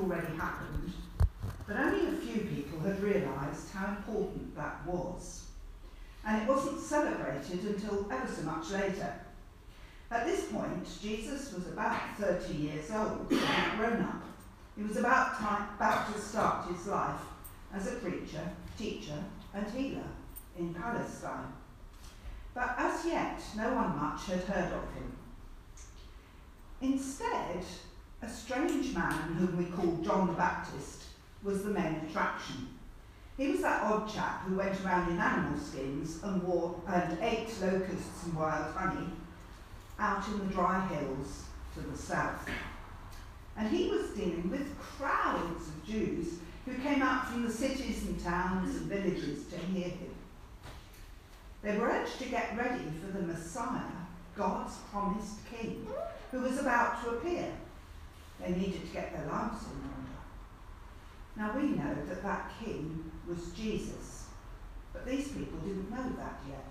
already happened, but only a few people had realised how important that was. And it wasn't celebrated until ever so much later. At this point, Jesus was about 30 years old, grown up. He was about, time, about to start his life as a preacher, teacher, and healer in Palestine. But as yet, no one much had heard of him. Instead, a strange man whom we call John the Baptist was the main attraction. He was that odd chap who went around in animal skins and wore and ate locusts and wild honey out in the dry hills to the south. And he was dealing with crowds of Jews who came out from the cities and towns and villages to hear him. They were urged to get ready for the Messiah, God's promised king, who was about to appear. They needed to get their lives in order. Now we know that that king was Jesus, but these people didn't know that yet.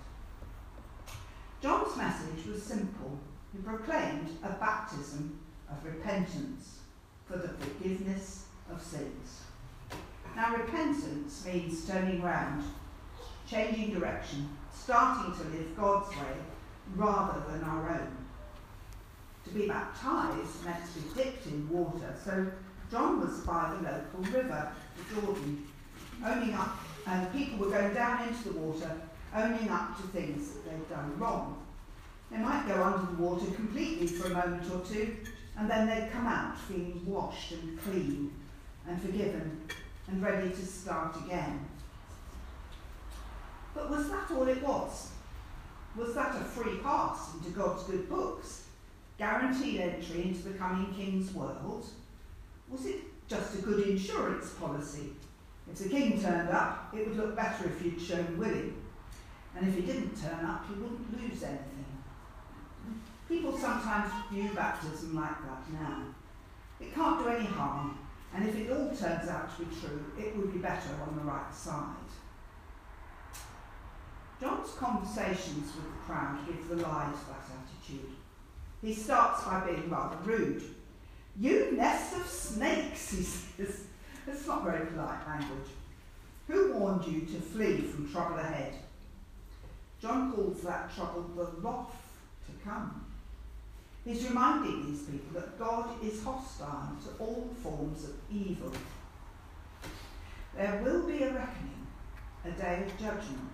John's message was simple. He proclaimed a baptism of repentance for the forgiveness of sins. Now, repentance means turning round, changing direction, starting to live God's way rather than our own. To be baptized meant to be dipped in water, so John was by the local river, the Jordan, owning up, and people were going down into the water, owning up to things that they'd done wrong. They might go under the water completely for a moment or two, and then they'd come out feeling washed and clean and forgiven and ready to start again. But was that all it was? Was that a free pass into God's good books? Guaranteed entry into the coming King's world? Was it just a good insurance policy? If the King turned up, it would look better if you'd shown willing. And if he didn't turn up, you wouldn't lose anything. People sometimes view baptism like that now. It can't do any harm, and if it all turns out to be true, it would be better on the right side. John's conversations with the crowd give the lie to that attitude. He starts by being rather rude. You nest of snakes, he says. It's not very polite language. Who warned you to flee from trouble ahead? John calls that trouble the wrath to come. He's reminding these people that God is hostile to all forms of evil. There will be a reckoning, a day of judgment.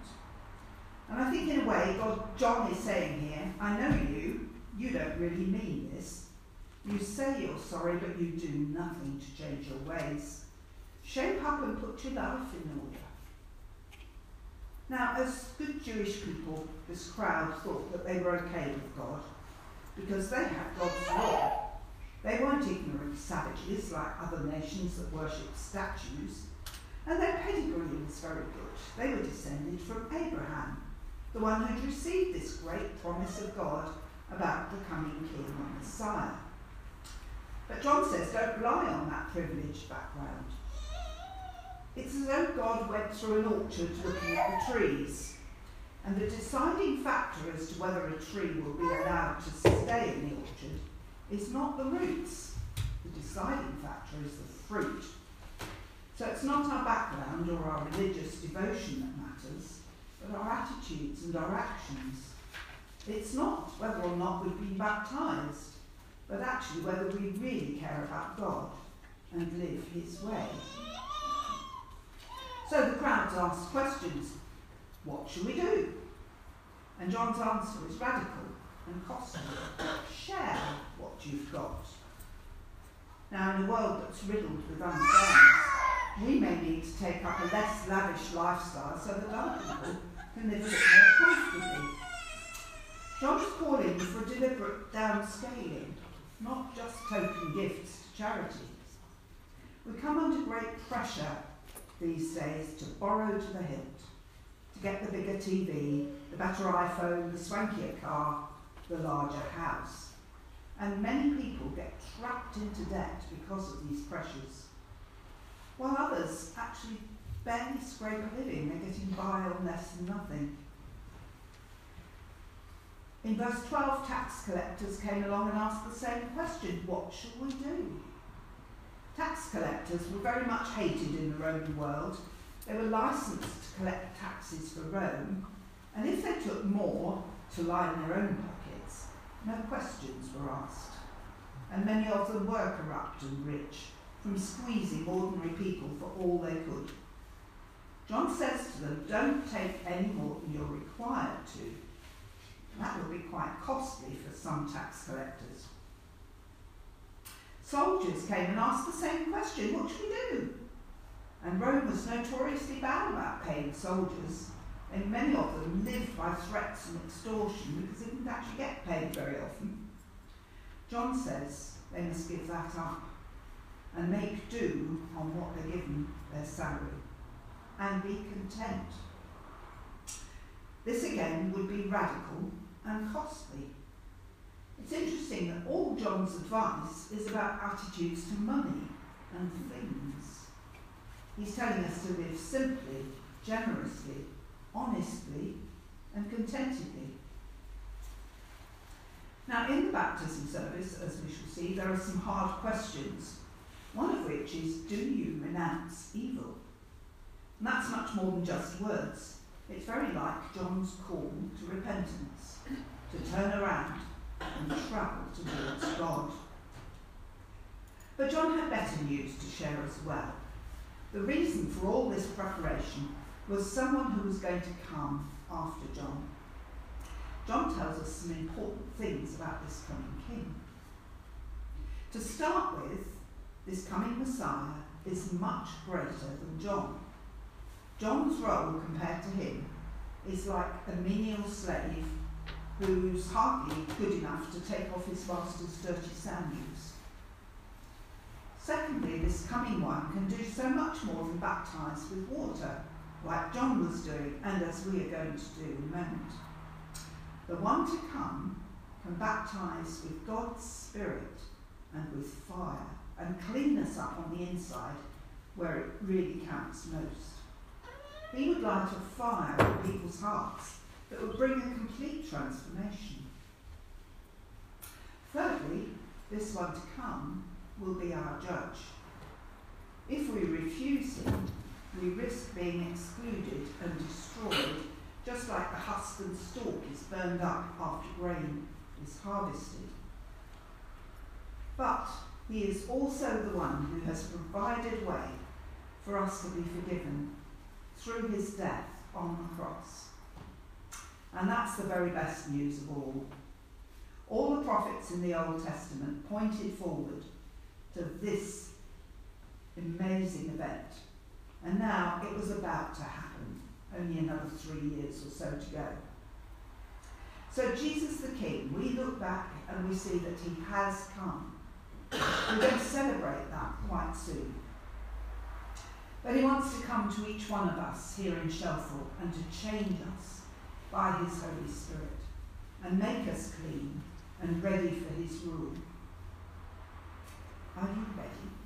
And I think, in a way, God, John is saying here, I know you, you don't really mean this. You say you're sorry, but you do nothing to change your ways. Shape up and put your life in order. Now, as good Jewish people, this crowd thought that they were okay with God because they had God's law. They weren't ignorant savages like other nations that worshipped statues, and their pedigree was very good. They were descended from Abraham, the one who'd received this great promise of God about the coming king and Messiah. But John says don't rely on that privileged background. It's as though God went through an orchard looking at the trees, and the deciding factor as to whether a tree will be allowed to stay in the orchard is not the roots. The deciding factor is the fruit. So it's not our background or our religious devotion that matters, but our attitudes and our actions. It's not whether or not we've been baptized, but actually whether we really care about God and live His way. So the crowds ask questions. What shall we do? And John's answer is radical and costly. Share what you've got. Now, in a world that's riddled with unfairness, we may need to take up a less lavish lifestyle so that other people can live a bit more comfortably. John's calling for deliberate downscaling, not just token gifts to charities. We come under great pressure these days to borrow to the hilt, to get the bigger TV, the better iPhone, the swankier car, the larger house. And many people get trapped into debt because of these pressures, while others actually barely scrape a living. They're getting by on less than nothing. In verse 12, tax collectors came along and asked the same question What shall we do? Tax collectors were very much hated in the Roman world. They were licensed to collect taxes for Rome, and if they took more to line their own pockets, no questions were asked. And many of them were corrupt and rich, from squeezing ordinary people for all they could. John says to them, don't take any more than you're required to. That will be quite costly for some tax collectors. Soldiers came and asked the same question, what should we do? And Rome was notoriously bad about paying soldiers, and many of them lived by threats and extortion because they didn't actually get paid very often. John says they must give that up and make do on what they're given their salary and be content. This again would be radical and costly. It's interesting that all John's advice is about attitudes to money and things. He's telling us to live simply, generously, honestly, and contentedly. Now, in the baptism service, as we shall see, there are some hard questions, one of which is Do you renounce evil? And that's much more than just words. It's very like John's call to repentance, to turn around and travel towards God. But John had better news to share as well. The reason for all this preparation was someone who was going to come after John. John tells us some important things about this coming king. To start with, this coming Messiah is much greater than John. John's role compared to him is like a menial slave who's hardly good enough to take off his master's dirty sandals. Secondly, this coming one can do so much more than baptize with water, like John was doing, and as we are going to do in a moment. The one to come can baptize with God's Spirit and with fire, and clean us up on the inside where it really counts most. He would light a fire in people's hearts that would bring a complete transformation. Thirdly, this one to come will be our judge. If we refuse him, we risk being excluded and destroyed, just like the husk and stalk is burned up after grain is harvested. But he is also the one who has provided way for us to be forgiven through his death on the cross. And that's the very best news of all. All the prophets in the Old Testament pointed forward to this amazing event. And now it was about to happen, only another three years or so to go. So, Jesus the King, we look back and we see that he has come. We're going to celebrate that quite soon. But he wants to come to each one of us here in Shelford and to change us by his Holy Spirit and make us clean and ready for his rule. Are you ready?